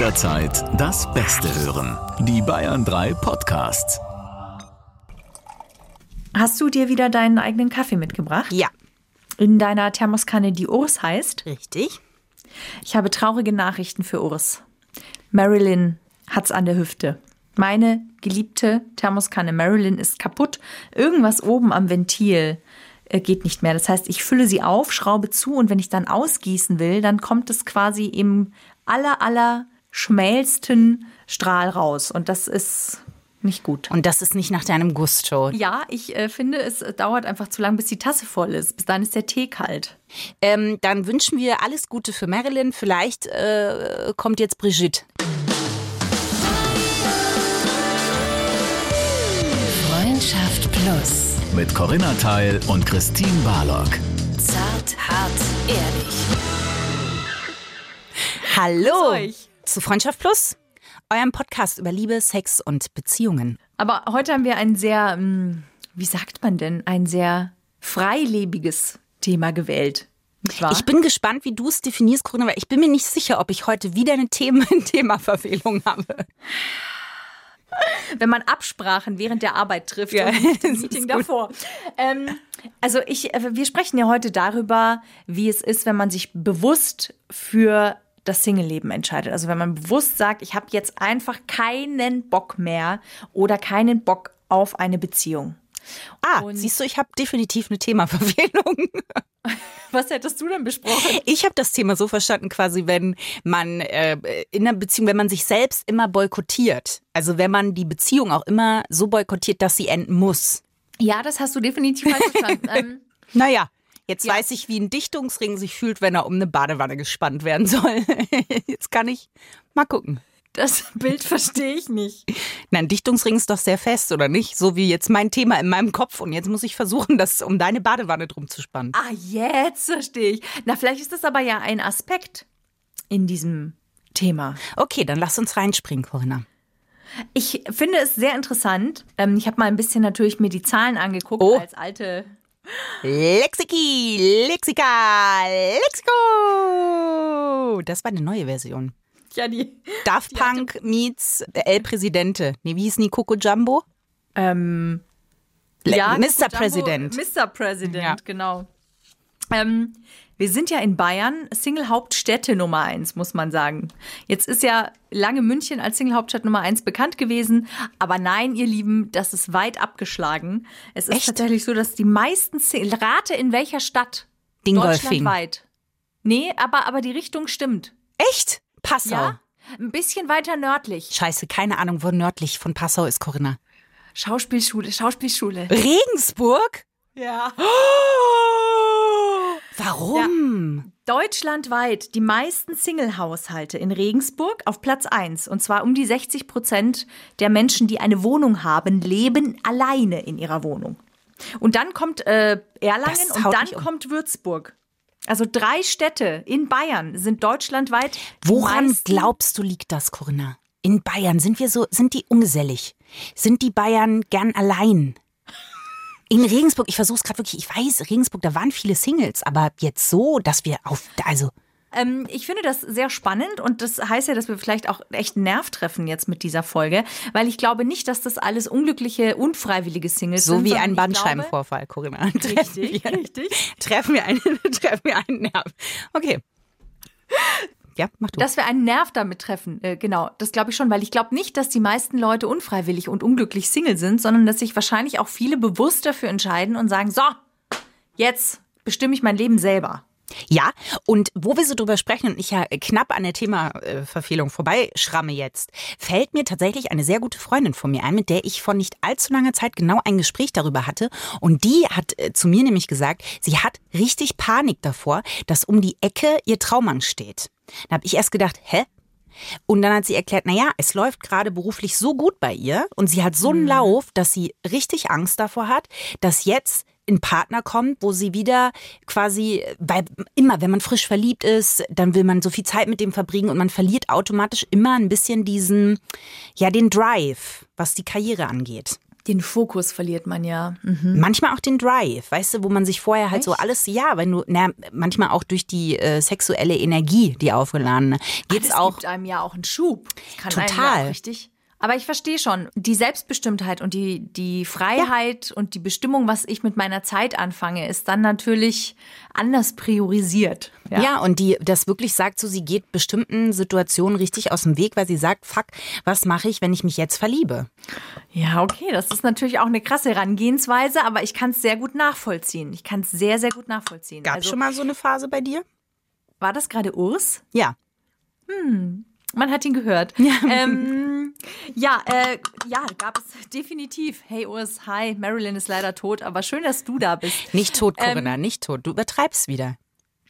jederzeit das Beste hören. Die Bayern 3 Podcasts. Hast du dir wieder deinen eigenen Kaffee mitgebracht? Ja, In deiner Thermoskanne, die Urs heißt? richtig. Ich habe traurige Nachrichten für Urs. Marilyn hat's an der Hüfte. Meine geliebte Thermoskanne Marilyn ist kaputt. Irgendwas oben am Ventil äh, geht nicht mehr. Das heißt, ich fülle sie auf, schraube zu und wenn ich dann ausgießen will, dann kommt es quasi im aller, aller schmälsten Strahl raus. Und das ist nicht gut. Und das ist nicht nach deinem Gusto. Ja, ich äh, finde, es dauert einfach zu lang, bis die Tasse voll ist. Bis dann ist der Tee kalt. Ähm, dann wünschen wir alles Gute für Marilyn. Vielleicht äh, kommt jetzt Brigitte. Freundschaft Plus. Mit Corinna Teil und Christine Barlock. Zart, hart, ehrlich. Hallo euch. Zu Freundschaft Plus, eurem Podcast über Liebe, Sex und Beziehungen. Aber heute haben wir ein sehr, hm, wie sagt man denn, ein sehr freilebiges Thema gewählt. Wahr? Ich bin gespannt, wie du es definierst, Corinna, weil ich bin mir nicht sicher, ob ich heute wieder eine Themen Themaverfehlung habe. wenn man Absprachen während der Arbeit trifft Ja, und das Meeting davor. Ähm, also ich, äh, wir sprechen ja heute darüber, wie es ist, wenn man sich bewusst für das Single-Leben entscheidet. Also wenn man bewusst sagt, ich habe jetzt einfach keinen Bock mehr oder keinen Bock auf eine Beziehung. Ah, Und- siehst du, ich habe definitiv eine Themaverfehlung. Was hättest du denn besprochen? Ich habe das Thema so verstanden, quasi, wenn man äh, in einer Beziehung, wenn man sich selbst immer boykottiert. Also wenn man die Beziehung auch immer so boykottiert, dass sie enden muss. Ja, das hast du definitiv falsch verstanden. ähm, Naja, jetzt Ja. weiß ich, wie ein Dichtungsring sich fühlt, wenn er um eine Badewanne gespannt werden soll. Jetzt kann ich mal gucken. das Bild verstehe ich nicht. Nein, Dichtungsring ist doch sehr fest, oder nicht? So wie jetzt mein Thema in meinem Kopf. Und jetzt muss ich versuchen, das um deine Badewanne drum zu spannen. Ah, jetzt verstehe ich. Na, vielleicht ist das aber ja ein Aspekt in diesem Thema. Okay, dann lass uns reinspringen, Corinna. Ich finde es sehr interessant. Ähm, ich habe mal ein bisschen natürlich mir die Zahlen angeguckt Oh. als alte. Lexiki, Lexika, Lexiko. Das war eine neue Version. Ja, die. Daft Punk meets El Presidente. Nee, wie hieß die Coco Jumbo? Ähm, Le- ja, Mr. Jumbo- President. Mr. President, Ja. genau. Ähm, wir sind ja in Bayern Single-Hauptstädte Nummer eins, muss man sagen. Jetzt ist ja lange München als Single-Hauptstadt Nummer eins bekannt gewesen. Aber nein, ihr Lieben, das ist weit abgeschlagen. Es ist Echt? tatsächlich so, dass die meisten Single. Rate in welcher Stadt? Dingolfing. Deutschlandweit. Nee, aber, aber die Richtung stimmt. Echt? Passau. Ja? Ein bisschen weiter nördlich. Scheiße, keine Ahnung, wo nördlich von Passau ist, Corinna. Schauspielschule, Schauspielschule. Regensburg? Ja. Warum? Deutschlandweit die meisten Single-Haushalte in Regensburg auf Platz 1. Und zwar um die 60 Prozent der Menschen, die eine Wohnung haben, leben alleine in ihrer Wohnung. Und dann kommt äh, Erlangen und dann um. kommt Würzburg. Also drei Städte in Bayern sind deutschlandweit. Woran glaubst du, liegt das, Corinna? In Bayern sind wir so, sind die ungesellig? Sind die Bayern gern allein? In Regensburg, ich versuche es gerade wirklich, ich weiß, Regensburg, da waren viele Singles, aber jetzt so, dass wir auf, also, Ähm, ich finde das sehr spannend und das heißt ja, dass wir vielleicht auch echt einen Nerv treffen jetzt mit dieser Folge, weil ich glaube nicht, dass das alles unglückliche, unfreiwillige Singles so sind. wie sondern ein glaube- Bandscheibenvorfall, Corinna. Treffen Richtig, wir, richtig. Treffen wir einen, treffen wir einen Nerv. Okay. Ja, mach du. Dass wir einen Nerv damit treffen, äh, genau, das glaube ich schon, weil ich glaube nicht, dass die meisten Leute unfreiwillig und unglücklich Single sind, sondern dass sich wahrscheinlich auch viele bewusst dafür entscheiden und sagen, so, jetzt bestimme ich mein Leben selber. Ja, und wo wir so drüber sprechen und ich ja knapp an der Themaverfehlung vorbeischramme jetzt, fällt mir tatsächlich eine sehr gute Freundin von mir ein, mit der ich vor nicht allzu langer Zeit genau ein Gespräch darüber hatte. Und die hat äh, zu mir nämlich gesagt, sie hat richtig Panik davor, dass um die Ecke ihr Traummann steht. Da habe ich erst gedacht, hä? Und dann hat sie erklärt, naja, es läuft gerade beruflich so gut bei ihr und sie hat so einen Lauf, dass sie richtig Angst davor hat, dass jetzt ein Partner kommt, wo sie wieder quasi, weil immer, wenn man frisch verliebt ist, dann will man so viel Zeit mit dem verbringen und man verliert automatisch immer ein bisschen diesen, ja, den Drive, was die Karriere angeht. Den Fokus verliert man ja. Mhm. Manchmal auch den Drive, weißt du, wo man sich vorher halt so alles, ja, wenn du, na, manchmal auch durch die äh, sexuelle Energie, die aufgeladene, geht's das auch. gibt einem ja auch einen Schub. Das kann einem Total. Ja auch richtig. Aber ich verstehe schon, die Selbstbestimmtheit und die, die Freiheit und die Bestimmung, was ich mit meiner Zeit anfange, ist dann natürlich anders priorisiert. Ja. und die das wirklich sagt, so sie geht bestimmten Situationen richtig aus dem Weg, weil sie sagt, fuck, was mache ich, wenn ich mich jetzt verliebe? Ja, okay, das ist natürlich auch eine krasse Herangehensweise, aber ich kann es sehr gut nachvollziehen. Ich kann es sehr, sehr gut nachvollziehen. Gab also, schon mal so eine Phase bei dir? War das gerade Urs? Ja. Man hat ihn gehört. Ja, ähm, ja, äh, ja, gab es definitiv. Hey Urs, hi, Marilyn ist leider tot, aber schön, dass du da bist. Nicht tot, Ähm, Corinna, nicht tot. Du übertreibst wieder.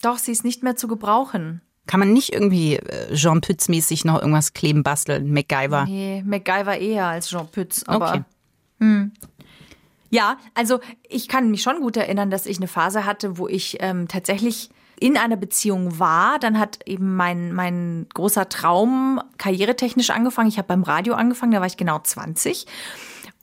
Doch, sie ist nicht mehr zu gebrauchen. Kann man nicht irgendwie äh, Jean Pütz-mäßig noch irgendwas kleben, basteln, MacGyver? Nee, MacGyver eher als Jean Pütz, aber. Okay. Ja, also ich kann mich schon gut erinnern, dass ich eine Phase hatte, wo ich ähm, tatsächlich in einer Beziehung war. Dann hat eben mein, mein großer Traum karrieretechnisch angefangen. Ich habe beim Radio angefangen, da war ich genau 20.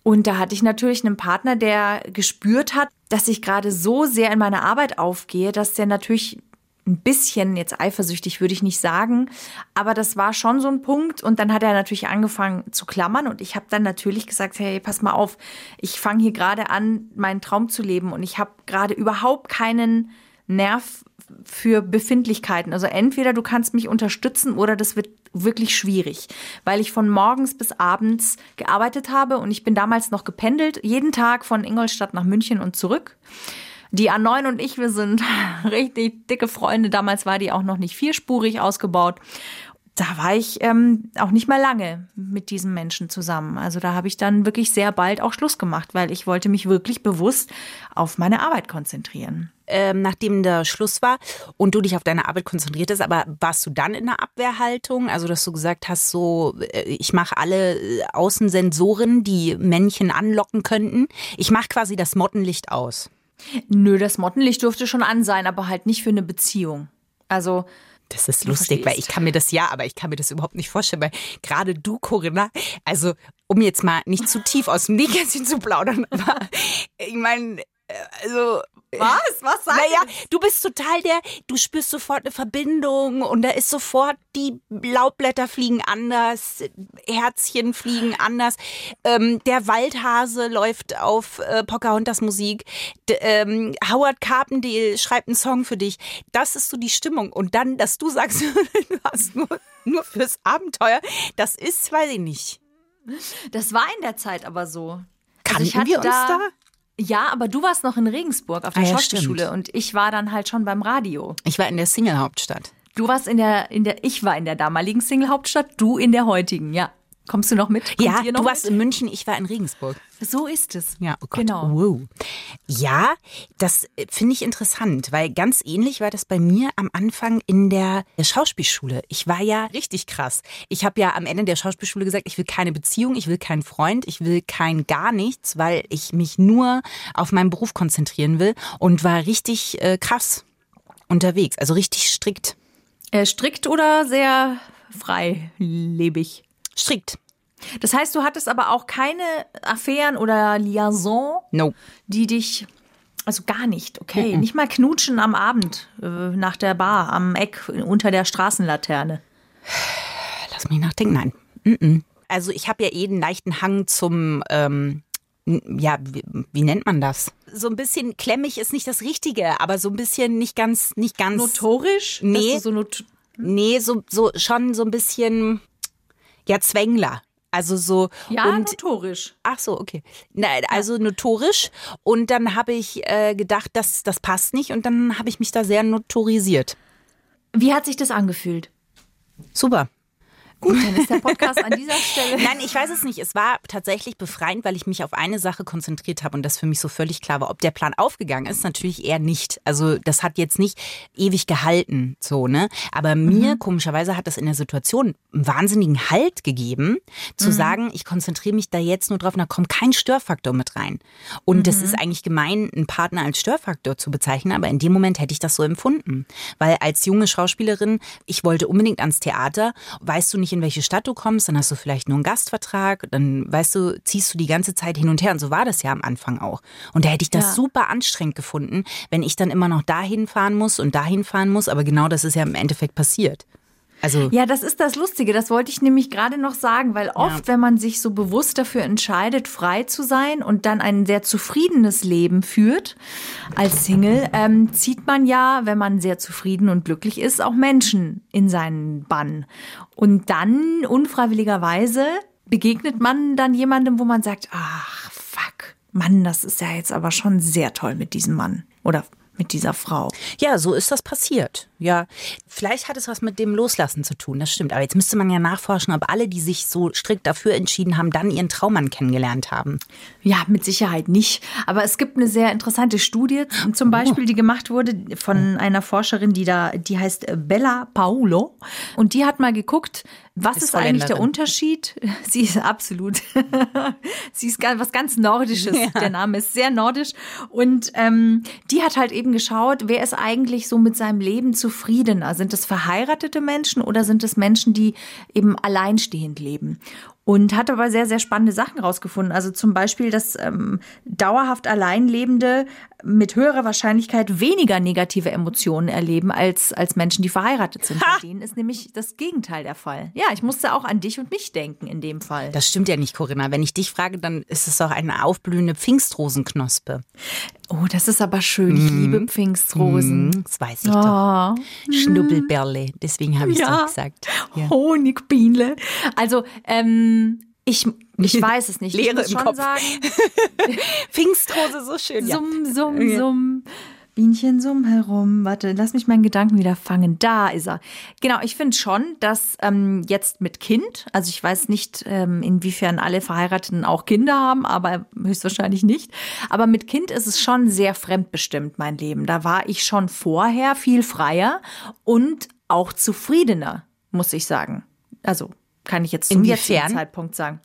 Und da hatte ich natürlich einen Partner, der gespürt hat, dass ich gerade so sehr in meiner Arbeit aufgehe, dass der natürlich ein bisschen, jetzt eifersüchtig würde ich nicht sagen, aber das war schon so ein Punkt. Und dann hat er natürlich angefangen zu klammern und ich habe dann natürlich gesagt, hey, pass mal auf, ich fange hier gerade an, meinen Traum zu leben und ich habe gerade überhaupt keinen Nerv für Befindlichkeiten. Also entweder du kannst mich unterstützen oder das wird wirklich schwierig, weil ich von morgens bis abends gearbeitet habe und ich bin damals noch gependelt, jeden Tag von Ingolstadt nach München und zurück. Die A9 und ich, wir sind richtig dicke Freunde. Damals war die auch noch nicht vierspurig ausgebaut. Da war ich ähm, auch nicht mehr lange mit diesem Menschen zusammen. Also da habe ich dann wirklich sehr bald auch Schluss gemacht, weil ich wollte mich wirklich bewusst auf meine Arbeit konzentrieren. Ähm, nachdem der Schluss war und du dich auf deine Arbeit konzentriertest, aber warst du dann in einer Abwehrhaltung? Also, dass du gesagt hast, so, äh, ich mache alle äh, Außensensoren, die Männchen anlocken könnten. Ich mache quasi das Mottenlicht aus. Nö, das Mottenlicht durfte schon an sein, aber halt nicht für eine Beziehung. Also Das ist lustig, weil ich kann mir das ja, aber ich kann mir das überhaupt nicht vorstellen, weil gerade du, Corinna, also um jetzt mal nicht zu tief aus dem Nähkästchen zu plaudern, aber ich meine, äh, also was? Was sagst naja, du bist total der, du spürst sofort eine Verbindung und da ist sofort, die Laubblätter fliegen anders, Herzchen fliegen anders, ähm, der Waldhase läuft auf äh, Pocahontas Musik, D ähm, Howard Carpendale schreibt einen Song für dich. Das ist so die Stimmung. Und dann, dass du sagst, du hast nur, nur fürs Abenteuer, das ist, weiß ich nicht. Das war in der Zeit aber so. Kannten ich hatte wir uns da? Ja, aber du warst noch in Regensburg auf der Ah ja, Schauspielschule und ich war dann halt schon beim Radio. Ich war in der Single-Hauptstadt. Du warst in der, in der, ich war in der damaligen Single-Hauptstadt, du in der heutigen, ja. Kommst du noch mit? Kommt Ja, noch du warst mit? in München, ich war in Regensburg. So ist es. Ja, oh Gott. Genau. Wow. Ja, das äh, finde ich interessant, weil ganz ähnlich war das bei mir am Anfang in der Schauspielschule. Ich war ja richtig krass. Ich habe ja am Ende der Schauspielschule gesagt, ich will keine Beziehung, ich will keinen Freund, ich will kein gar nichts, weil ich mich nur auf meinen Beruf konzentrieren will und war richtig äh, krass unterwegs, also richtig strikt. Äh, strikt oder sehr freilebig? Strikt. Das heißt, du hattest aber auch keine Affären oder Liaison, No. die dich, also gar nicht, okay, nicht mal knutschen am Abend äh, nach der Bar am Eck unter der Straßenlaterne. Lass mich nachdenken. Nein. Mm-mm. Also ich habe ja eh einen leichten Hang zum, ähm, ja, wie, wie nennt man das? So ein bisschen klemmig ist nicht das Richtige, aber so ein bisschen nicht ganz, nicht ganz. Notorisch? Nee. So not Nee, so, so schon so ein bisschen, ja, Zwängler. Also so. ja, und, notorisch. Ach so, okay. Nein, also notorisch. Und dann habe ich äh, gedacht, das, das passt nicht. Und dann habe ich mich da sehr notorisiert. Wie hat sich das angefühlt? Super. Gut, dann ist der Podcast an dieser Stelle. Nein, ich weiß es nicht. Es war tatsächlich befreiend, weil ich mich auf eine Sache konzentriert habe und das für mich so völlig klar war. Ob der Plan aufgegangen ist, natürlich eher nicht. Also das hat jetzt nicht ewig gehalten, so ne. Aber mir komischerweise hat das in der Situation einen wahnsinnigen Halt gegeben, zu sagen, ich konzentriere mich da jetzt nur drauf, und da kommt kein Störfaktor mit rein. Und das ist eigentlich gemein, einen Partner als Störfaktor zu bezeichnen, aber in dem Moment hätte ich das so empfunden, weil als junge Schauspielerin, ich wollte unbedingt ans Theater, weißt du nicht nicht, in welche Stadt du kommst, dann hast du vielleicht nur einen Gastvertrag, dann weißt du, ziehst du die ganze Zeit hin und her. Und so war das ja am Anfang auch. Und da hätte ich das Ja. super anstrengend gefunden, wenn ich dann immer noch dahin fahren muss und dahin fahren muss. Aber genau das ist ja im Endeffekt passiert. Also Ja, das ist das Lustige. Das wollte ich nämlich gerade noch sagen, weil oft, wenn man sich so bewusst dafür entscheidet, frei zu sein und dann ein sehr zufriedenes Leben führt als Single, ähm, zieht man ja, wenn man sehr zufrieden und glücklich ist, auch Menschen in seinen Bann. Und dann unfreiwilligerweise begegnet man dann jemandem, wo man sagt, ach, fuck, Mann, das ist ja jetzt aber schon sehr toll mit diesem Mann oder mit dieser Frau. Ja, so ist das passiert. Ja, vielleicht hat es was mit dem Loslassen zu tun, das stimmt. Aber jetzt müsste man ja nachforschen, ob alle, die sich so strikt dafür entschieden haben, dann ihren Traummann kennengelernt haben. Ja, mit Sicherheit nicht. Aber es gibt eine sehr interessante Studie, zum Beispiel, die gemacht wurde von einer Forscherin, die da, die heißt Bella Paolo. Und die hat mal geguckt, was Ist ist, eigentlich der. Unterschied? Sie ist absolut, sie ist was ganz Nordisches. Der Name ist sehr nordisch. Und ähm, die hat halt eben geschaut, wer ist eigentlich so mit seinem Leben zufriedener? Sind es verheiratete Menschen oder sind es Menschen, die eben alleinstehend leben? Und hat aber sehr, sehr spannende Sachen rausgefunden. Also zum Beispiel, dass ähm, dauerhaft Alleinlebende mit höherer Wahrscheinlichkeit weniger negative Emotionen erleben als, als Menschen, die verheiratet sind. Bei denen ist nämlich das Gegenteil der Fall. Ja, ich musste auch an dich und mich denken in dem Fall. Das stimmt ja nicht, Corinna. Wenn ich dich frage, dann ist es doch eine aufblühende Pfingstrosenknospe. Oh, das ist aber schön. Ich liebe Pfingstrosen. Hm, Das weiß ich doch. Schnubbelberle. Deswegen habe ich es Ja. auch gesagt. Ja. Honigbienle. Also, ähm, ich, ich weiß es nicht. ich Leere muss im schon Kopf. sagen, Pfingstrose, so schön. Ja. Summ, summ, summ. Bienchen summ herum. Warte, lass mich meinen Gedanken wieder fangen. Da ist er. Genau, ich finde schon, dass ähm, jetzt mit Kind, also ich weiß nicht, ähm, inwiefern alle Verheirateten auch Kinder haben, aber höchstwahrscheinlich nicht. Aber mit Kind ist es schon sehr fremdbestimmt, mein Leben. Da war ich schon vorher viel freier und auch zufriedener, muss ich sagen. Also kann ich jetzt zum jetzigen Zeitpunkt sagen.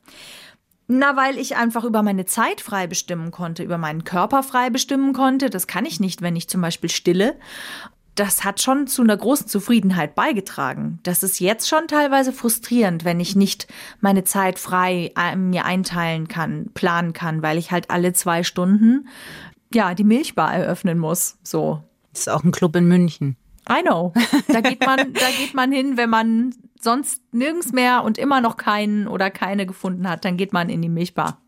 Na, weil ich einfach über meine Zeit frei bestimmen konnte, über meinen Körper frei bestimmen konnte. Das kann ich nicht, wenn ich zum Beispiel stille. Das hat schon zu einer großen Zufriedenheit beigetragen. Das ist jetzt schon teilweise frustrierend, wenn ich nicht meine Zeit frei äh, mir einteilen kann, planen kann, weil ich halt alle zwei Stunden ja die Milchbar eröffnen muss. So, Das ist auch ein Club in München. I know. Da geht man, da geht man hin, wenn man sonst nirgends mehr und immer noch keinen oder keine gefunden hat, dann geht man in die Milchbar.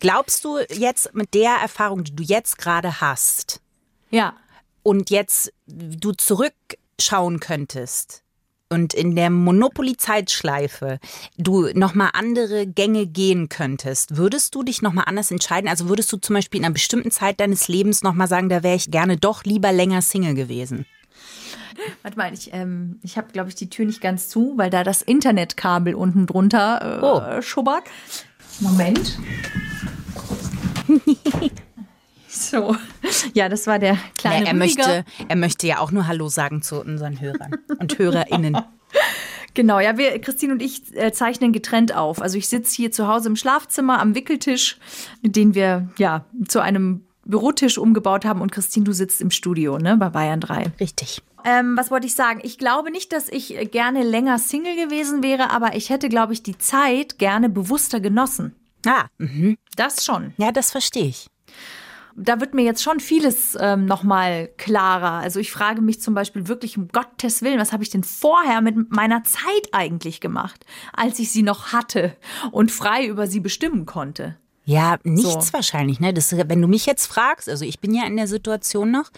Glaubst du jetzt mit der Erfahrung, die du jetzt gerade hast Ja. und jetzt du zurückschauen könntest und in der Monopoly-Zeitschleife du nochmal andere Gänge gehen könntest, würdest du dich nochmal anders entscheiden? Also würdest du zum Beispiel in einer bestimmten Zeit deines Lebens nochmal sagen, da wäre ich gerne doch lieber länger Single gewesen? Warte mal, ich, ähm, ich habe, glaube ich, die Tür nicht ganz zu, weil da das Internetkabel unten drunter äh, schubbert. Moment. so. Ja, das war der kleine Nee, er, Rüdiger. möchte, er möchte ja auch nur Hallo sagen zu unseren Hörern und HörerInnen. Genau, ja, wir, Christine und ich äh, zeichnen getrennt auf. Also ich sitze hier zu Hause im Schlafzimmer am Wickeltisch, den wir ja zu einem Bürotisch umgebaut haben. Und Christine, du sitzt im Studio, ne, bei Bayern 3. Richtig. Ähm, was wollte ich sagen? Ich glaube nicht, dass ich gerne länger Single gewesen wäre, aber ich hätte, glaube ich, die Zeit gerne bewusster genossen. Ah, mhm. Das schon. ja, das verstehe ich. Da wird mir jetzt schon vieles ähm, nochmal klarer. Also ich frage mich zum Beispiel wirklich, um Gottes Willen, was habe ich denn vorher mit meiner Zeit eigentlich gemacht, als ich sie noch hatte und frei über sie bestimmen konnte? Ja, nichts So. wahrscheinlich. Ne? Das, wenn du mich jetzt fragst, also ich bin ja in der Situation noch,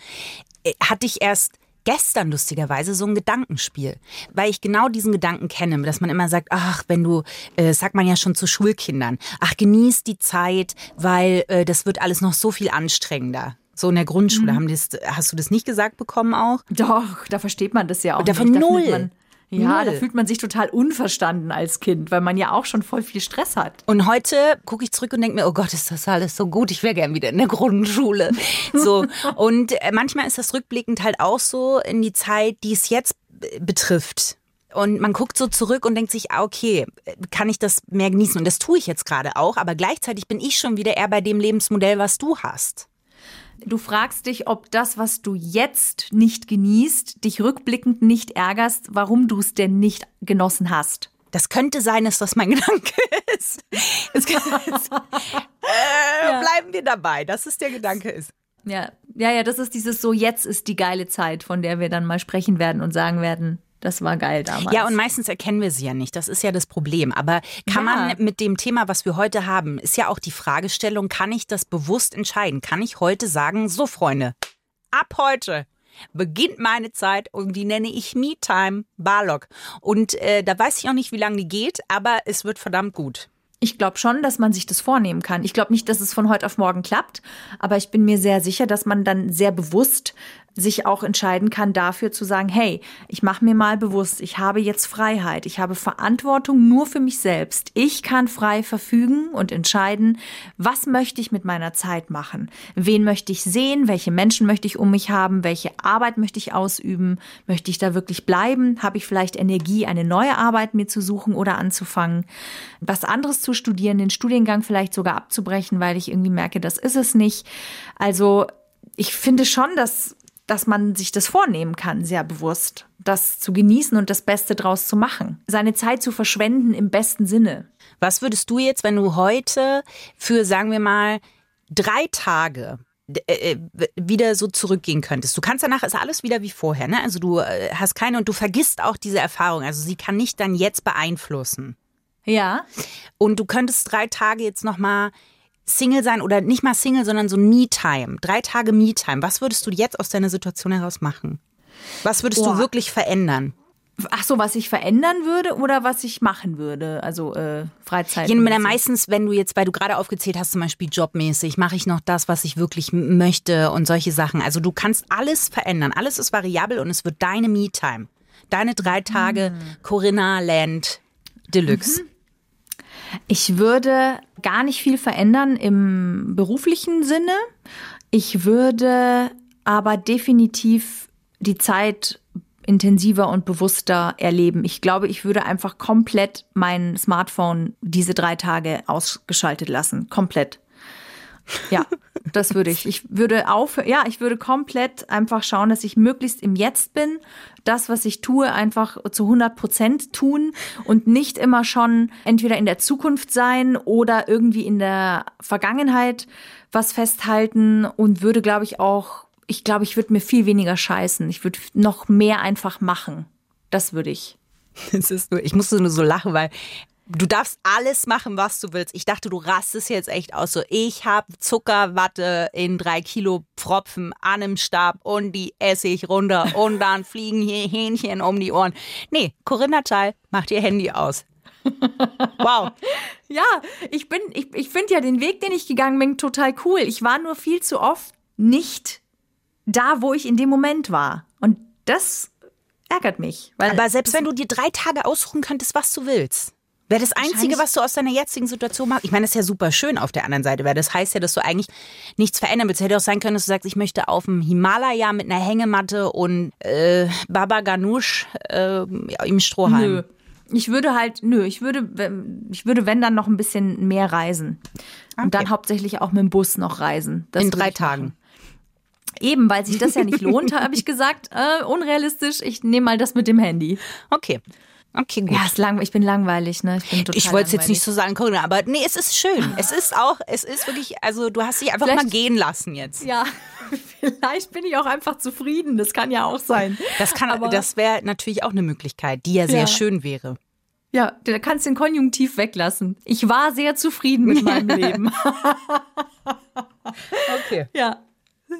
äh, hatte ich erst gestern lustigerweise so ein Gedankenspiel, weil ich genau diesen Gedanken kenne, dass man immer sagt, ach, wenn du, äh, sagt man ja schon zu Schulkindern, ach, genieß die Zeit, weil äh, das wird alles noch so viel anstrengender. So in der Grundschule haben das, hast du das nicht gesagt bekommen auch? Doch, da versteht man das ja auch. Da null. Ja, Null. da fühlt man sich total unverstanden als Kind, weil man ja auch schon voll viel Stress hat. Und heute gucke ich zurück und denke mir, oh Gott, ist das alles so gut. Ich wäre gern wieder in der Grundschule. So. Und äh, manchmal ist das rückblickend halt auch so in die Zeit, die es jetzt betrifft. Und man guckt so zurück und denkt sich, ah, okay, kann ich das mehr genießen? Und das tue ich jetzt gerade auch, aber gleichzeitig bin ich schon wieder eher bei dem Lebensmodell, was du hast. Du fragst dich, ob das, was du jetzt nicht genießt, dich rückblickend nicht ärgerst, warum du es denn nicht genossen hast. Das könnte sein, dass das mein Gedanke ist. Es kann, es, äh, Bleiben wir dabei, dass es der Gedanke ist. Ja, ja, ja, das ist dieses so, jetzt ist die geile Zeit, von der wir dann mal sprechen werden und sagen werden, das war geil damals. Ja, und meistens erkennen wir sie ja nicht. Das ist ja das Problem. Aber kann Ja. man mit dem Thema, was wir heute haben, ist ja auch die Fragestellung, kann ich das bewusst entscheiden? Kann ich heute sagen, so Freunde, ab heute beginnt meine Zeit und die nenne ich Me-Time Barlock. Und äh, da weiß ich auch nicht, wie lange die geht, aber es wird verdammt gut. Ich glaube schon, dass man sich das vornehmen kann. Ich glaube nicht, dass es von heute auf morgen klappt, aber ich bin mir sehr sicher, dass man dann sehr bewusst sich auch entscheiden kann, dafür zu sagen, hey, ich mache mir mal bewusst, ich habe jetzt Freiheit, ich habe Verantwortung nur für mich selbst. Ich kann frei verfügen und entscheiden, was möchte ich mit meiner Zeit machen? Wen möchte ich sehen? Welche Menschen möchte ich um mich haben? Welche Arbeit möchte ich ausüben? Möchte ich da wirklich bleiben? Habe ich vielleicht Energie, eine neue Arbeit mir zu suchen oder anzufangen? Was anderes zu studieren, den Studiengang vielleicht sogar abzubrechen, weil ich irgendwie merke, das ist es nicht. Also ich finde schon, dass dass man sich das vornehmen kann, sehr bewusst, das zu genießen und das Beste draus zu machen. Seine Zeit zu verschwenden im besten Sinne. Was würdest du jetzt, wenn du heute für, sagen wir mal, drei Tage äh, äh, wieder so zurückgehen könntest. Du kannst danach ist alles wieder wie vorher, ne? Also du äh, hast keine und du vergisst auch diese Erfahrung. Also sie kann nicht dann jetzt beeinflussen. Ja. Und du könntest drei Tage jetzt noch mal Single sein oder nicht mal Single, sondern so Me-Time. Drei Tage Me-Time. Was würdest du jetzt aus deiner Situation heraus machen? Was würdest Boah. du wirklich verändern? Ach so, was ich verändern würde oder was ich machen würde? Also äh, Freizeit. Ja, meistens, wenn du jetzt, weil du gerade aufgezählt hast, zum Beispiel jobmäßig, mache ich noch das, was ich wirklich möchte und solche Sachen. Also du kannst alles verändern. Alles ist variabel und es wird deine Me-Time. Deine drei Tage Corinna Land Deluxe. Ich würde gar nicht viel verändern im beruflichen Sinne. Ich würde aber definitiv die Zeit intensiver und bewusster erleben. Ich glaube, ich würde einfach komplett mein Smartphone diese drei Tage ausgeschaltet lassen. Komplett. Ja, das würde ich. Ich würde auf, ja, ich würde komplett einfach schauen, dass ich möglichst im Jetzt bin, das, was ich tue, einfach zu 100 Prozent tun und nicht immer schon entweder in der Zukunft sein oder irgendwie in der Vergangenheit was festhalten und würde, glaube ich, auch, ich glaube, ich würde mir viel weniger scheißen. Ich würde noch mehr einfach machen. Das würde ich. Es ist ich musste nur so lachen, weil du darfst alles machen, was du willst. Ich dachte, du rastest jetzt echt aus. So, ich habe Zuckerwatte in drei Kilo Pfropfen an einem Stab und die esse ich runter und dann fliegen hier Hähnchen um die Ohren. Nee, Corinna Teil, macht ihr Handy aus. Wow. Ja, ich bin, ich, ich finde ja den Weg, den ich gegangen bin, total cool. Ich war nur viel zu oft nicht da, wo ich in dem Moment war. Und das ärgert mich. Weil Aber selbst wenn du dir drei Tage aussuchen könntest, was du willst, wäre das Einzige, was du aus deiner jetzigen Situation machst. Ich meine, das ist ja super schön auf der anderen Seite, weil das heißt ja, dass du eigentlich nichts verändern willst. Hätte auch sein können, dass du sagst, ich möchte auf dem Himalaya mit einer Hängematte und äh, Baba Ganoush äh, im Strohhalm. Nö. Ich würde halt, nö, ich würde, wenn- ich würde, wenn dann noch ein bisschen mehr reisen. Und dann hauptsächlich auch mit dem Bus noch reisen. Das In drei Tagen. Eben, weil sich das ja nicht lohnt, habe ich gesagt, äh, unrealistisch, ich nehme mal das mit dem Handy. Okay. Okay, gut. Ja, ist lang, ich bin langweilig, ne? Ich, ich wollte es jetzt nicht so sagen, aber nee, es ist schön. Es ist auch, es ist wirklich, also du hast dich einfach Vielleicht- mal gehen lassen jetzt. Ja, vielleicht bin ich auch einfach zufrieden. Das kann ja auch sein. Das kann, Aber- das wäre natürlich auch eine Möglichkeit, die ja sehr Ja. schön wäre. Ja, da kannst den Konjunktiv weglassen. Ich war sehr zufrieden mit meinem Leben. Okay. Ja.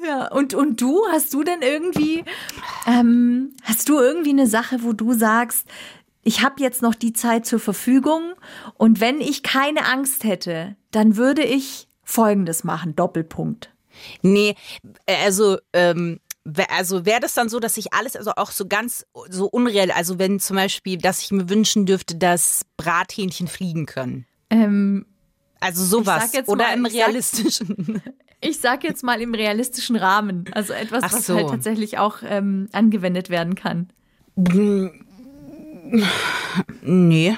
Ja, und, und du, hast du denn irgendwie, ähm, hast du irgendwie eine Sache, wo du sagst, ich habe jetzt noch die Zeit zur Verfügung und wenn ich keine Angst hätte, dann würde ich Folgendes machen, Doppelpunkt. Nee, äh, also, ähm, also wäre das dann so, dass ich alles, also auch so ganz so unreal, also wenn zum Beispiel, dass ich mir wünschen dürfte, dass Brathähnchen fliegen können. Ähm, Also sowas. sag jetzt Oder mal, im ich sag- realistischen. ich sag jetzt mal im realistischen Rahmen, also etwas, Ach was so. halt tatsächlich auch ähm, angewendet werden kann. Nee.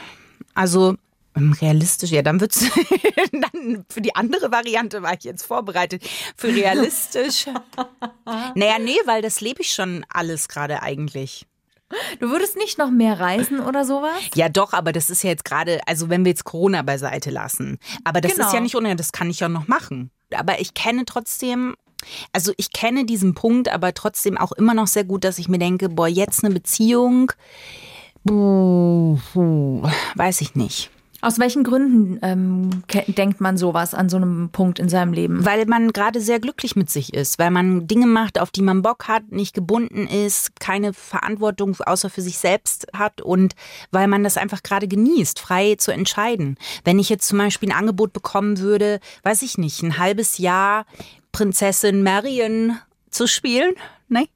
Also ähm, realistisch, ja, dann wird's dann für die andere Variante war ich jetzt vorbereitet. Für realistisch. naja, nee, weil das lebe ich schon alles gerade eigentlich. Du würdest nicht noch mehr reisen oder sowas? Ja, doch, aber das ist ja jetzt gerade, also wenn wir jetzt Corona beiseite lassen. Aber das Genau. ist ja nicht ohne, das kann ich ja noch machen. Aber ich kenne trotzdem, also ich kenne diesen Punkt, aber trotzdem auch immer noch sehr gut, dass ich mir denke, boah, jetzt eine Beziehung, weiß ich nicht. Aus welchen Gründen ähm, denkt man sowas an so einem Punkt in seinem Leben? Weil man gerade sehr glücklich mit sich ist, weil man Dinge macht, auf die man Bock hat, nicht gebunden ist, keine Verantwortung außer für sich selbst hat und weil man das einfach gerade genießt, frei zu entscheiden. Wenn ich jetzt zum Beispiel ein Angebot bekommen würde, weiß ich nicht, ein halbes Jahr Prinzessin Marion zu spielen, ne?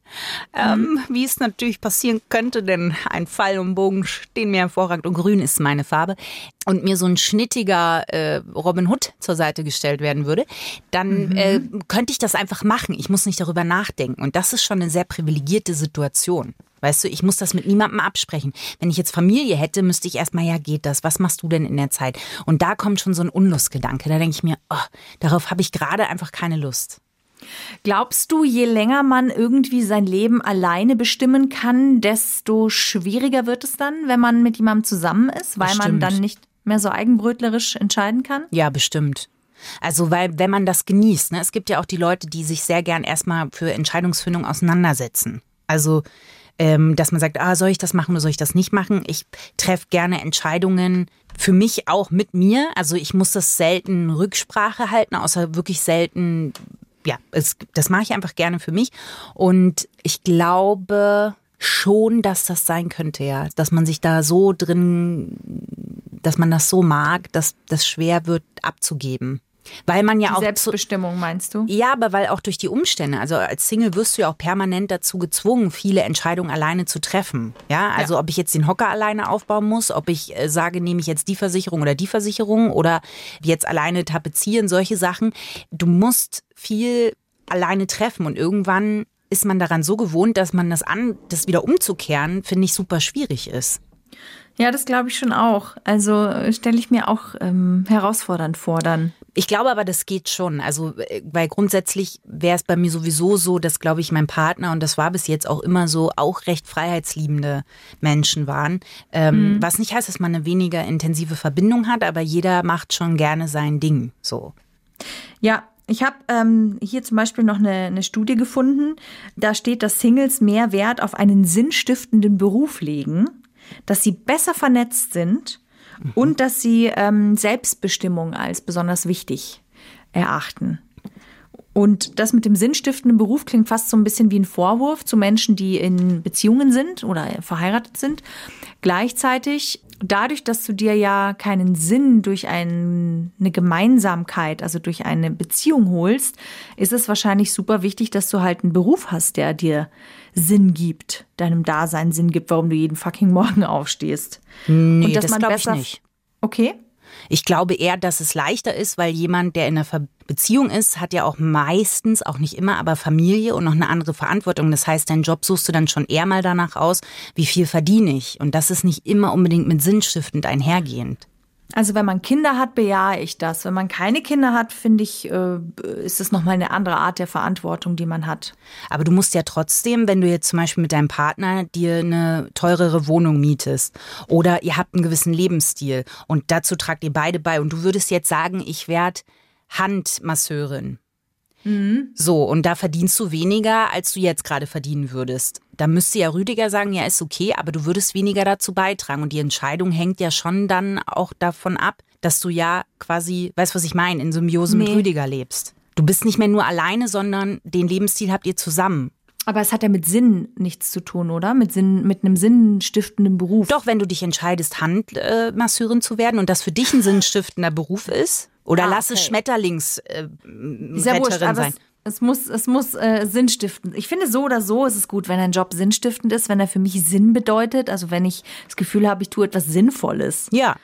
Ähm, wie es natürlich passieren könnte, denn ein Pfeil und Bogen stehen mir hervorragend und grün ist meine Farbe und mir so ein schnittiger äh, Robin Hood zur Seite gestellt werden würde, dann äh, könnte ich das einfach machen. Ich muss nicht darüber nachdenken und das ist schon eine sehr privilegierte Situation. Weißt du, ich muss das mit niemandem absprechen. Wenn ich jetzt Familie hätte, müsste ich erstmal, ja, geht das? Was machst du denn in der Zeit? Und da kommt schon so ein Unlustgedanke. Da denke ich mir, oh, darauf habe ich gerade einfach keine Lust. Glaubst du, je länger man irgendwie sein Leben alleine bestimmen kann, desto schwieriger wird es dann, wenn man mit jemandem zusammen ist, weil man Bestimmt. dann nicht mehr so eigenbrötlerisch entscheiden kann? Ja, bestimmt. Also, weil, wenn man das genießt, ne, es gibt ja auch die Leute, die sich sehr gern erstmal für Entscheidungsfindung auseinandersetzen. Also, ähm, dass man sagt, ah, soll ich das machen oder soll ich das nicht machen? Ich treffe gerne Entscheidungen für mich auch mit mir. Also, ich muss das selten Rücksprache halten, außer wirklich selten, ja, es, das mache ich einfach gerne für mich. Und ich glaube schon, dass das sein könnte, ja, dass man sich da so drin dass man das so mag, dass das schwer wird abzugeben. Weil man ja Die auch. Selbstbestimmung meinst du? ja, aber weil auch durch die Umstände, also als Single wirst du ja auch permanent dazu gezwungen, viele Entscheidungen alleine zu treffen. Ja, also ob ich jetzt den Hocker alleine aufbauen muss, ob ich äh, sage, nehme ich jetzt die Versicherung oder die Versicherung oder jetzt alleine tapezieren, solche Sachen. Du musst viel alleine treffen und irgendwann ist man daran so gewohnt, dass man das an, das wieder umzukehren, finde ich super schwierig ist. Ja, das glaube ich schon auch. Also äh, stelle ich mir auch ähm, herausfordernd vor dann. Ich glaube aber, das geht schon. Also, äh, weil grundsätzlich wäre es bei mir sowieso so, dass, glaube ich, mein Partner, und das war bis jetzt auch immer so, auch recht freiheitsliebende Menschen waren. Ähm, Was nicht heißt, dass man eine weniger intensive Verbindung hat, aber jeder macht schon gerne sein Ding. So. Ja, ich habe ähm, hier zum Beispiel noch eine, eine Studie gefunden. Da steht, dass Singles mehr Wert auf einen sinnstiftenden Beruf legen, dass sie besser vernetzt sind und dass sie ähm, Selbstbestimmung als besonders wichtig erachten. Und das mit dem sinnstiftenden Beruf klingt fast so ein bisschen wie ein Vorwurf zu Menschen, die in Beziehungen sind oder verheiratet sind. Gleichzeitig, dadurch, dass du dir ja keinen Sinn durch ein, eine Gemeinsamkeit, also durch eine Beziehung holst, ist es wahrscheinlich super wichtig, dass du halt einen Beruf hast, der dir Sinn gibt, deinem Dasein Sinn gibt, warum du jeden fucking Morgen aufstehst. Nee, Und dass das man glaube ich besser- nicht. Okay? Ich glaube eher, dass es leichter ist, weil jemand, der in einer Ver Beziehung ist, hat ja auch meistens, auch nicht immer, aber Familie und noch eine andere Verantwortung. Das heißt, deinen Job suchst du dann schon eher mal danach aus, wie viel verdiene ich. Und das ist nicht immer unbedingt mit sinnstiftend einhergehend. Also wenn man Kinder hat, bejahe ich das. Wenn man keine Kinder hat, finde ich, äh, ist es nochmal eine andere Art der Verantwortung, die man hat. Aber du musst ja trotzdem, wenn du jetzt zum Beispiel mit deinem Partner dir eine teurere Wohnung mietest oder ihr habt einen gewissen Lebensstil und dazu tragt ihr beide bei und du würdest jetzt sagen, ich werde Handmasseurin. So, und da verdienst du weniger, als du jetzt gerade verdienen würdest. Da müsste ja Rüdiger sagen, ja, ist okay, aber du würdest weniger dazu beitragen. Und die Entscheidung hängt ja schon dann auch davon ab, dass du ja quasi, weißt was ich meine, in Symbiose mit Nee. Rüdiger lebst. Du bist nicht mehr nur alleine, sondern den Lebensstil habt ihr zusammen. Aber es hat ja mit Sinn nichts zu tun, oder? Mit Sinn, mit einem sinnstiftenden Beruf. Doch, wenn du dich entscheidest, Handmasseurin äh, zu werden und das für dich ein sinnstiftender Beruf ist, oder Ah, lass es okay. Schmetterlingsretterin äh, ja wurscht, sein. es, es muss, es muss äh, sinnstiftend. Ich finde, so oder so ist es gut, wenn ein Job sinnstiftend ist, wenn er für mich Sinn bedeutet. Also wenn ich das Gefühl habe, ich tue etwas Sinnvolles. Ja,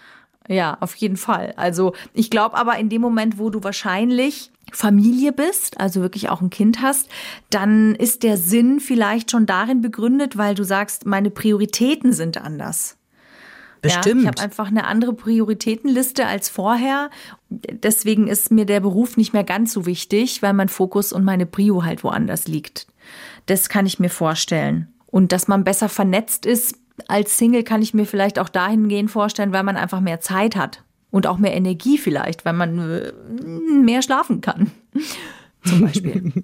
Ja, auf jeden Fall. Also ich glaube aber in dem Moment, wo du wahrscheinlich Familie bist, also wirklich auch ein Kind hast, dann ist der Sinn vielleicht schon darin begründet, weil du sagst, meine Prioritäten sind anders. Ja, bestimmt. ich habe einfach eine andere Prioritätenliste als vorher. Deswegen ist mir der Beruf nicht mehr ganz so wichtig, weil mein Fokus und meine Prio halt woanders liegt. Das kann ich mir vorstellen. Und dass man besser vernetzt ist als Single, kann ich mir vielleicht auch dahingehend vorstellen, weil man einfach mehr Zeit hat. Und auch mehr Energie vielleicht, weil man äh, mehr schlafen kann. Zum Beispiel.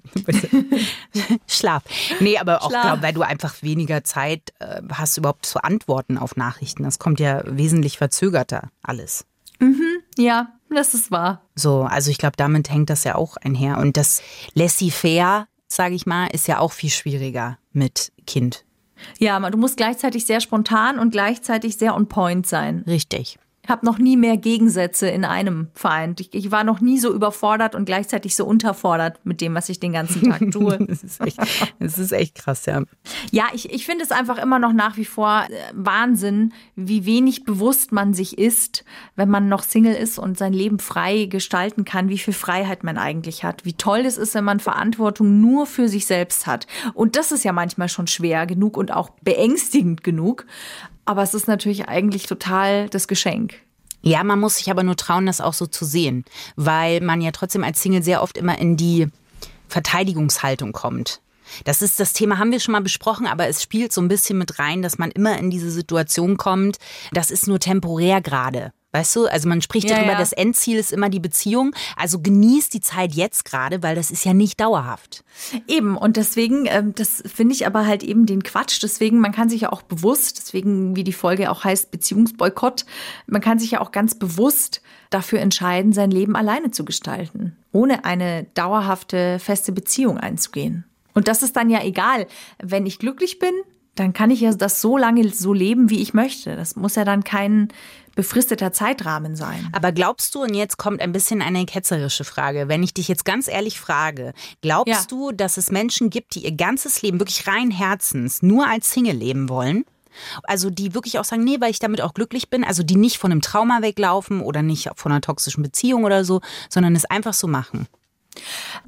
Schlaf. Nee, aber auch, glaub, weil du einfach weniger Zeit äh, hast, überhaupt zu antworten auf Nachrichten. Das kommt ja wesentlich verzögerter alles. Ja, das ist wahr. So, also ich glaube, damit hängt das ja auch einher. Und das laissez-faire, sage ich mal, ist ja auch viel schwieriger mit Kind. Ja, aber du musst gleichzeitig sehr spontan und gleichzeitig sehr on point sein. Richtig. Ich habe noch nie mehr Gegensätze in einem vereint. Ich, ich war noch nie so überfordert und gleichzeitig so unterfordert mit dem, was ich den ganzen Tag tue. Das ist echt, das ist echt krass, ja. Ja, ich, ich finde es einfach immer noch nach wie vor äh, Wahnsinn, wie wenig bewusst man sich ist, wenn man noch Single ist und sein Leben frei gestalten kann, wie viel Freiheit man eigentlich hat. Wie toll es ist, wenn man Verantwortung nur für sich selbst hat. Und das ist ja manchmal schon schwer genug und auch beängstigend genug. Aber es ist natürlich eigentlich total das Geschenk. Ja, man muss sich aber nur trauen, das auch so zu sehen, weil man ja trotzdem als Single sehr oft immer in die Verteidigungshaltung kommt. Das ist das Thema, haben wir schon mal besprochen, aber es spielt so ein bisschen mit rein, dass man immer in diese Situation kommt. Das ist nur temporär gerade. Weißt du, also man spricht Ja, darüber, ja. das Endziel ist immer die Beziehung. Also genießt die Zeit jetzt gerade, weil das ist ja nicht dauerhaft. Eben, und deswegen, ähm, das finde ich aber halt eben den Quatsch. Deswegen, man kann sich ja auch bewusst, deswegen, wie die Folge auch heißt, Beziehungsboykott, man kann sich ja auch ganz bewusst dafür entscheiden, sein Leben alleine zu gestalten, ohne eine dauerhafte, feste Beziehung einzugehen. Und das ist dann ja egal. Wenn ich glücklich bin, dann kann ich ja das so lange so leben, wie ich möchte. Das muss ja dann kein befristeter Zeitrahmen sein. Aber glaubst du, und jetzt kommt ein bisschen eine ketzerische Frage, wenn ich dich jetzt ganz ehrlich frage, glaubst Ja. du, dass es Menschen gibt, die ihr ganzes Leben wirklich rein Herzens nur als Single leben wollen? Also die wirklich auch sagen, nee, weil ich damit auch glücklich bin, also die nicht von einem Trauma weglaufen oder nicht von einer toxischen Beziehung oder so, sondern es einfach so machen.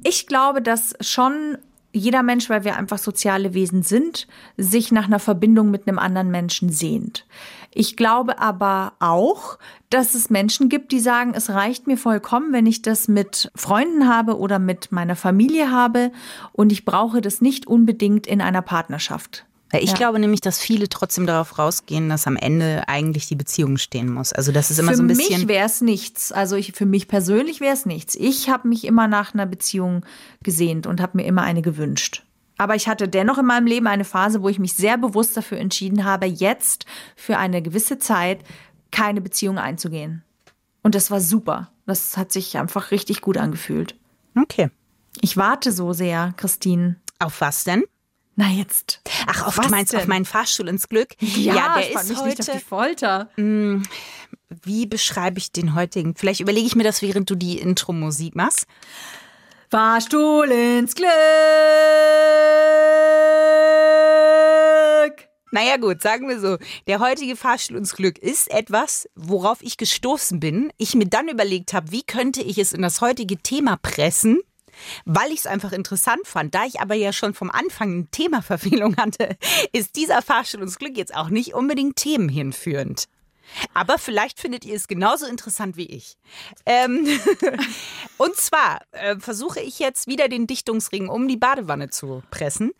Ich glaube, dass schon jeder Mensch, weil wir einfach soziale Wesen sind, sich nach einer Verbindung mit einem anderen Menschen sehnt. Ich glaube aber auch, dass es Menschen gibt, die sagen, es reicht mir vollkommen, wenn ich das mit Freunden habe oder mit meiner Familie habe und ich brauche das nicht unbedingt in einer Partnerschaft. Weil ich Ja. glaube nämlich, dass viele trotzdem darauf rausgehen, dass am Ende eigentlich die Beziehung stehen muss. Also das ist immer für so ein mich bisschen. wäre es nichts. Also ich, für mich persönlich wäre es nichts. Ich habe mich immer nach einer Beziehung gesehnt und habe mir immer eine gewünscht. Aber ich hatte dennoch in meinem Leben eine Phase, wo ich mich sehr bewusst dafür entschieden habe, jetzt für eine gewisse Zeit keine Beziehung einzugehen. Und das war super. Das hat sich einfach richtig gut angefühlt. Okay. Ich warte so sehr, Christine. Auf was denn? Na jetzt. Ach, auf, du meinst auf denn? meinen Fahrstuhl ins Glück? Ja, der spann ist mich nicht auf heute. die Folter. Wie beschreibe ich den heutigen? Vielleicht überlege ich mir das, während du die Intro-Musik machst. Fahrstuhl ins Glück. Naja gut, sagen wir so, der heutige Fahrstuhl ins Glück ist etwas, worauf ich gestoßen bin. Ich mir dann überlegt habe, wie könnte ich es in das heutige Thema pressen, weil ich es einfach interessant fand. Da ich aber ja schon vom Anfang eine Themaverfehlung hatte, ist dieser Fahrstuhl ins Glück jetzt auch nicht unbedingt themenhinführend. Aber vielleicht findet ihr es genauso interessant wie ich. Ähm, und zwar äh, versuche ich jetzt wieder den Dichtungsring um die Badewanne zu pressen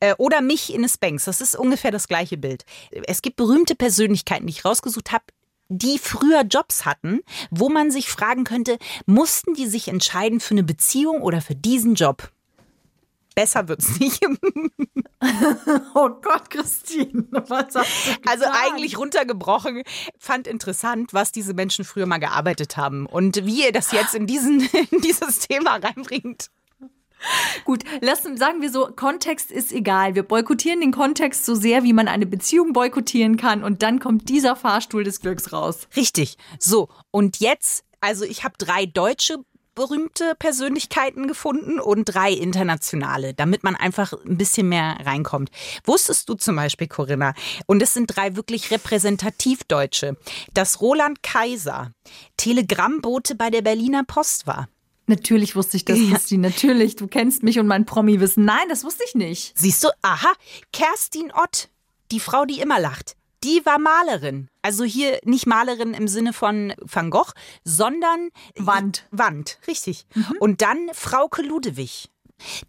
äh, oder mich in eine Spanx. Das ist ungefähr das gleiche Bild. Es gibt berühmte Persönlichkeiten, die ich rausgesucht habe, die früher Jobs hatten, wo man sich fragen könnte, mussten die sich entscheiden für eine Beziehung oder für diesen Job? Besser wird's nicht. Oh Gott, Christine, was hast du Also eigentlich runtergebrochen, fand interessant, was diese Menschen früher mal gearbeitet haben und wie ihr das jetzt in, diesen, in dieses Thema reinbringt. Gut, lassen, sagen wir so, Kontext ist egal. Wir boykottieren den Kontext so sehr, wie man eine Beziehung boykottieren kann und dann kommt dieser Fahrstuhl des Glücks raus. Richtig. So, und jetzt, also ich habe drei deutsche berühmte Persönlichkeiten gefunden und drei internationale, damit man einfach ein bisschen mehr reinkommt. Wusstest du zum Beispiel, Corinna, und es sind drei wirklich repräsentativ Deutsche, dass Roland Kaiser Telegrammbote bei der Berliner Post war? Natürlich wusste ich das, Christine. Natürlich, du kennst mich und mein Promi-Wissen. Nein, das wusste ich nicht. Siehst du, aha, Kerstin Ott, die Frau, die immer lacht, die war Malerin. Also hier nicht Malerin im Sinne von Van Gogh, sondern Wand. Wand, richtig. Und dann Frauke Ludewig,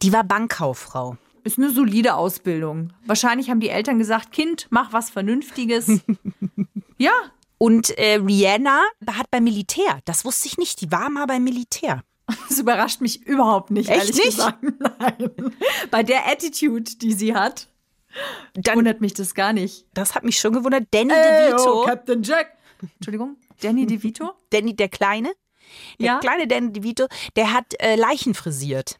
die war Bankkauffrau. ist eine solide Ausbildung. Wahrscheinlich haben die Eltern gesagt, Kind, mach was Vernünftiges. ja, Und äh, Rihanna hat beim Militär, das wusste ich nicht, die war mal beim Militär. das überrascht mich überhaupt nicht, Echt ehrlich nicht? gesagt. Nein. Bei der Attitude, die sie hat, Dann, wundert mich das gar nicht. das hat mich schon gewundert. Danny Ey, DeVito, oh, Captain Jack. Entschuldigung, Danny DeVito? Danny der Kleine, der Ja. kleine Danny DeVito, der hat äh, Leichen frisiert.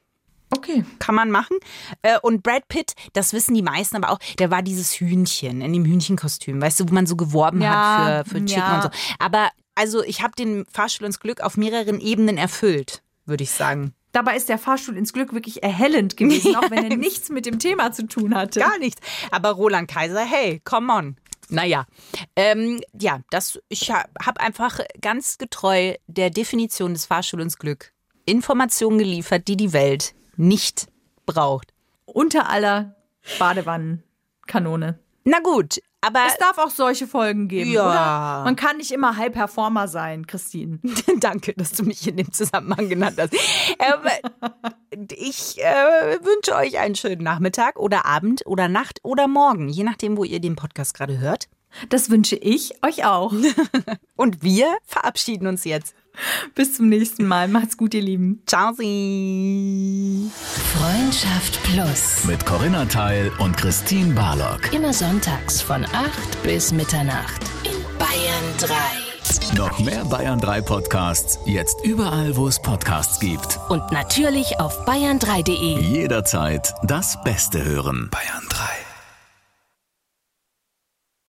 Okay. Kann man machen. Äh, und Brad Pitt, das wissen die meisten aber auch, der war dieses Hühnchen in dem Hühnchenkostüm, weißt du, wo man so geworben Ja, hat für, für Chicken ja. und so. Aber also ich habe den Fahrstuhl ins Glück auf mehreren Ebenen erfüllt, würde ich sagen. Dabei ist der Fahrstuhl ins Glück wirklich erhellend gewesen, auch wenn er nichts mit dem Thema zu tun hatte. Gar nichts. Aber Roland Kaiser, hey, come on. Naja, ähm, ja, das, ich habe einfach ganz getreu der Definition des Fahrstuhl ins Glück Informationen geliefert, die die Welt nicht braucht. Unter aller Badewannenkanone. Na gut, aber Es darf auch solche Folgen geben, Ja. oder? Man kann nicht immer High Performer sein, Christine. Danke, dass du mich in dem Zusammenhang genannt hast. Ähm, ich äh, wünsche euch einen schönen Nachmittag oder Abend oder Nacht oder Morgen, je nachdem, wo ihr den Podcast gerade hört. Das wünsche ich euch auch. Und wir verabschieden uns jetzt. Bis zum nächsten Mal. Macht's gut, ihr Lieben. Ciao. Sie. Freundschaft Plus. Mit Corinna Teil und Christine Barlock. Immer sonntags von 8 bis Mitternacht in Bayern 3. Noch mehr Bayern 3 Podcasts, jetzt überall, wo es Podcasts gibt. Und natürlich auf bayern3.de. Jederzeit das Beste hören. Bayern 3.